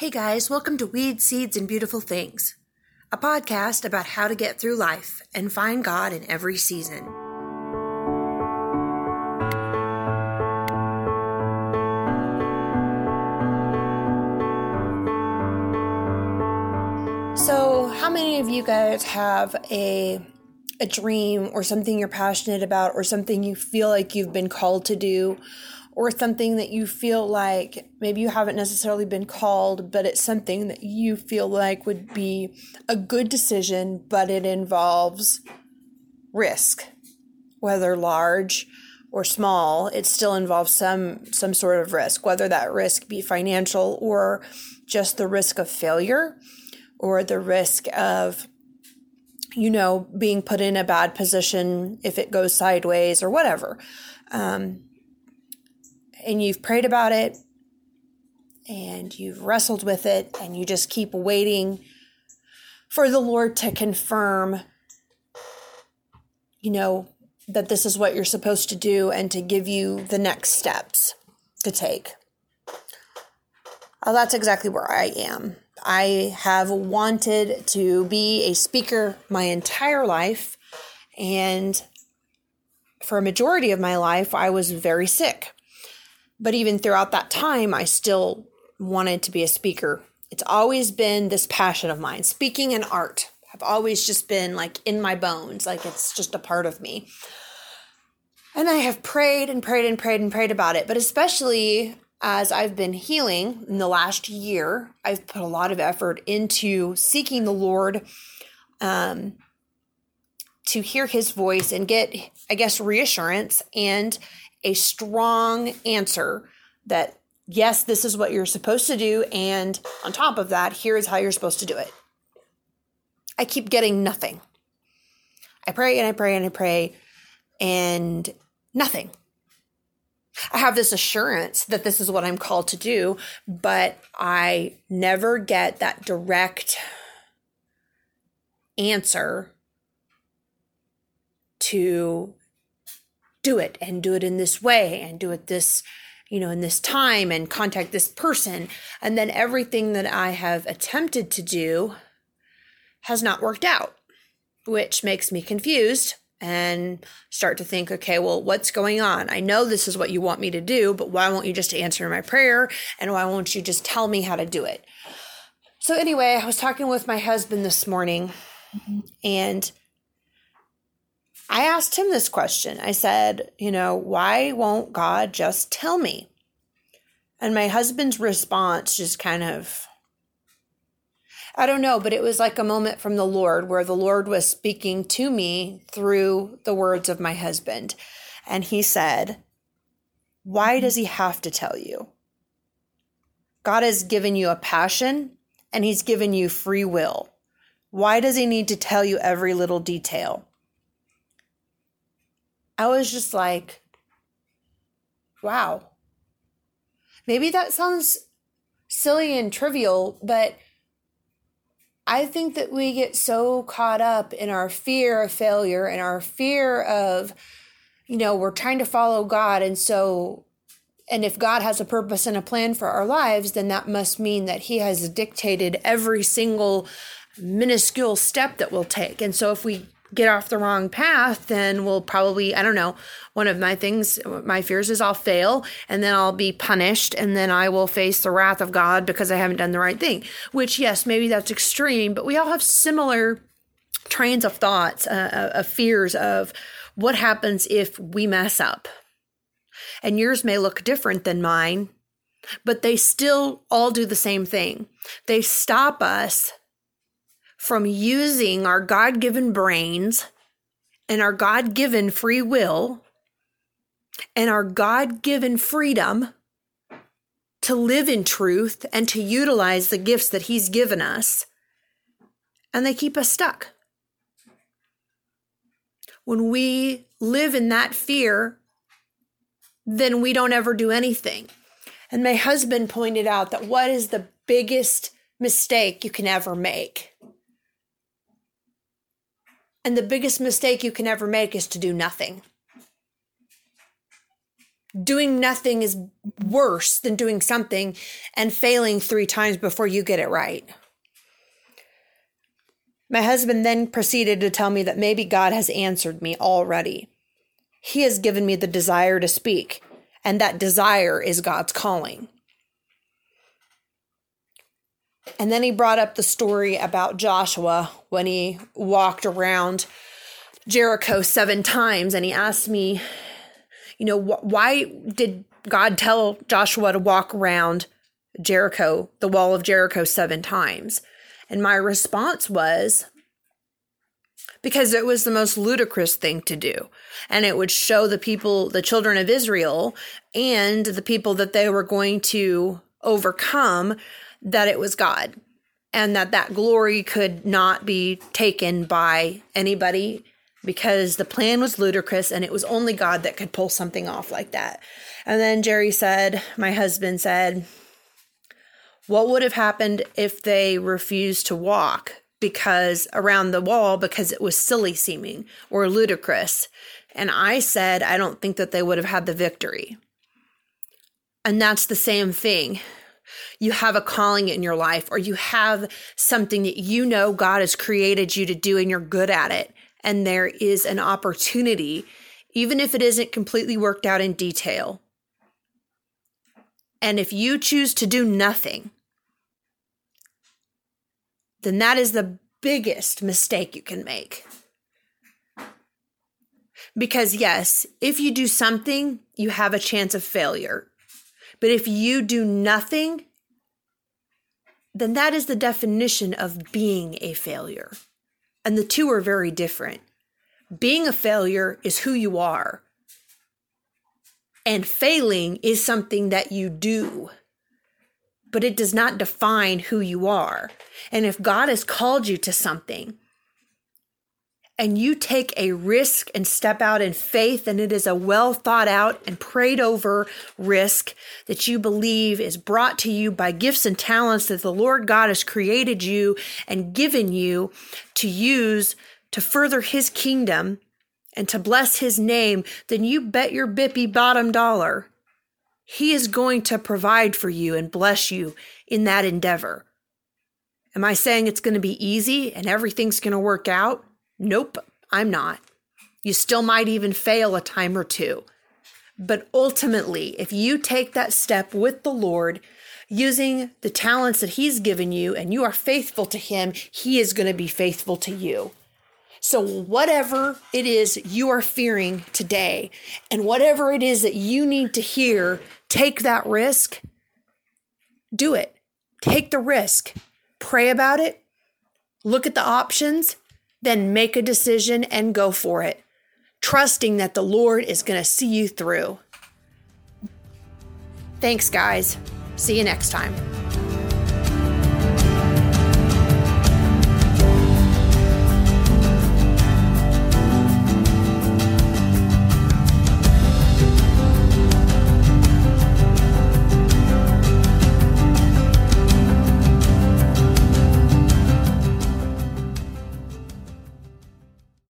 Hey guys, welcome to Weeds, Seeds, and Beautiful Things, a podcast about how to get through life and find God in every season. So, how many of you guys have a a dream or something you're passionate about or something you feel like you've been called to do or something that you feel like maybe you haven't necessarily been called, but it's something that you feel like would be a good decision, but it involves risk, whether large or small, it still involves some some sort of risk, whether that risk be financial or just the risk of failure or the risk of you know being put in a bad position if it goes sideways or whatever. Um, and you've prayed about it and you've wrestled with it and you just keep waiting for the Lord to confirm, you know, that this is what you're supposed to do and to give you the next steps to take. Well, that's exactly where I am. I have wanted to be a speaker my entire life, and for a majority of my life, I was very sick. But even throughout that time, I still wanted to be a speaker. It's always been this passion of mine. Speaking and art have always just been like in my bones, like it's just a part of me. And I have prayed and prayed and prayed and prayed about it, but especially as I've been healing in the last year, I've put a lot of effort into seeking the Lord um, to hear his voice and get, I guess, reassurance and a strong answer that yes, this is what you're supposed to do. And on top of that, here is how you're supposed to do it. I keep getting nothing. I pray and I pray and I pray and nothing. I have this assurance that this is what I'm called to do, but I never get that direct answer to do it and do it in this way and do it this you know in this time and contact this person. And then everything that i have attempted to do has not worked out which makes me confused and start to think okay well what's going on? I know this is what you want me to do but why won't you just answer my prayer? And why won't you just tell me how to do it? So anyway i was talking with my husband this morning mm-hmm. and I asked him this question. I said, you know, why won't God just tell me? And my husband's response just kind of, I don't know, but it was like a moment from the Lord where the Lord was speaking to me through the words of my husband. And he said, Why does he have to tell you? God has given you a passion and he's given you free will. Why does he need to tell you every little detail? I was just like, wow. Maybe that sounds silly and trivial, but I think that we get so caught up in our fear of failure and our fear of, you know, we're trying to follow God. And so, and if God has a purpose and a plan for our lives, then that must mean that He has dictated every single minuscule step that we'll take. And so, if we get off the wrong path, then we'll probably, I don't know, one of my things, my fears is I'll fail and then I'll be punished and then I will face the wrath of God because I haven't done the right thing. Which, yes, maybe that's extreme, but we all have similar trains of thoughts, uh, uh of fears of what happens if we mess up. And yours may look different than mine, but they still all do the same thing. They stop us from using our God given brains and our God given free will and our God given freedom to live in truth and to utilize the gifts that He's given us. And they keep us stuck. When we live in that fear, then we don't ever do anything. And my husband pointed out that what is the biggest mistake you can ever make? And the biggest mistake you can ever make is to do nothing. Doing nothing is worse than doing something and failing three times before you get it right. My husband then proceeded to tell me that maybe God has answered me already. He has given me the desire to speak, and that desire is God's calling. And then he brought up the story about Joshua when he walked around Jericho seven times and he asked me, you know, wh- why did God tell Joshua to walk around Jericho, the wall of Jericho, seven times? And my response was, because it was the most ludicrous thing to do. And it would show the people, the children of Israel, and the people that they were going to overcome that it was God and that that glory could not be taken by anybody because the plan was ludicrous and it was only God that could pull something off like that. And then Jerry said, my husband said, what would have happened if they refused to walk because around the wall because it was silly seeming or ludicrous? And I said, I don't think that they would have had the victory. And that's the same thing you have a calling in your life or you have something that you know God has created you to do and you're good at it. And there is an opportunity, even if it isn't completely worked out in detail. And if you choose to do nothing, then that is the biggest mistake you can make. Because, yes, if you do something, you have a chance of failure. But if you do nothing, then that is the definition of being a failure. And the two are very different. Being a failure is who you are, and failing is something that you do, but it does not define who you are. And if God has called you to something, and you take a risk and step out in faith, and it is a well thought out and prayed over risk that you believe is brought to you by gifts and talents that the Lord God has created you and given you to use to further His kingdom and to bless His name, then you bet your bippy bottom dollar He is going to provide for you and bless you in that endeavor. Am I saying it's going to be easy and everything's going to work out? Nope, I'm not. You still might even fail a time or two. But ultimately, if you take that step with the Lord, using the talents that He's given you, and you are faithful to Him, He is going to be faithful to you. So, whatever it is you are fearing today, and whatever it is that you need to hear, take that risk. Do it. Take the risk. Pray about it. Look at the options then make a decision and go for it, trusting that the Lord is going to see you through. Thanks, guys. See you next time.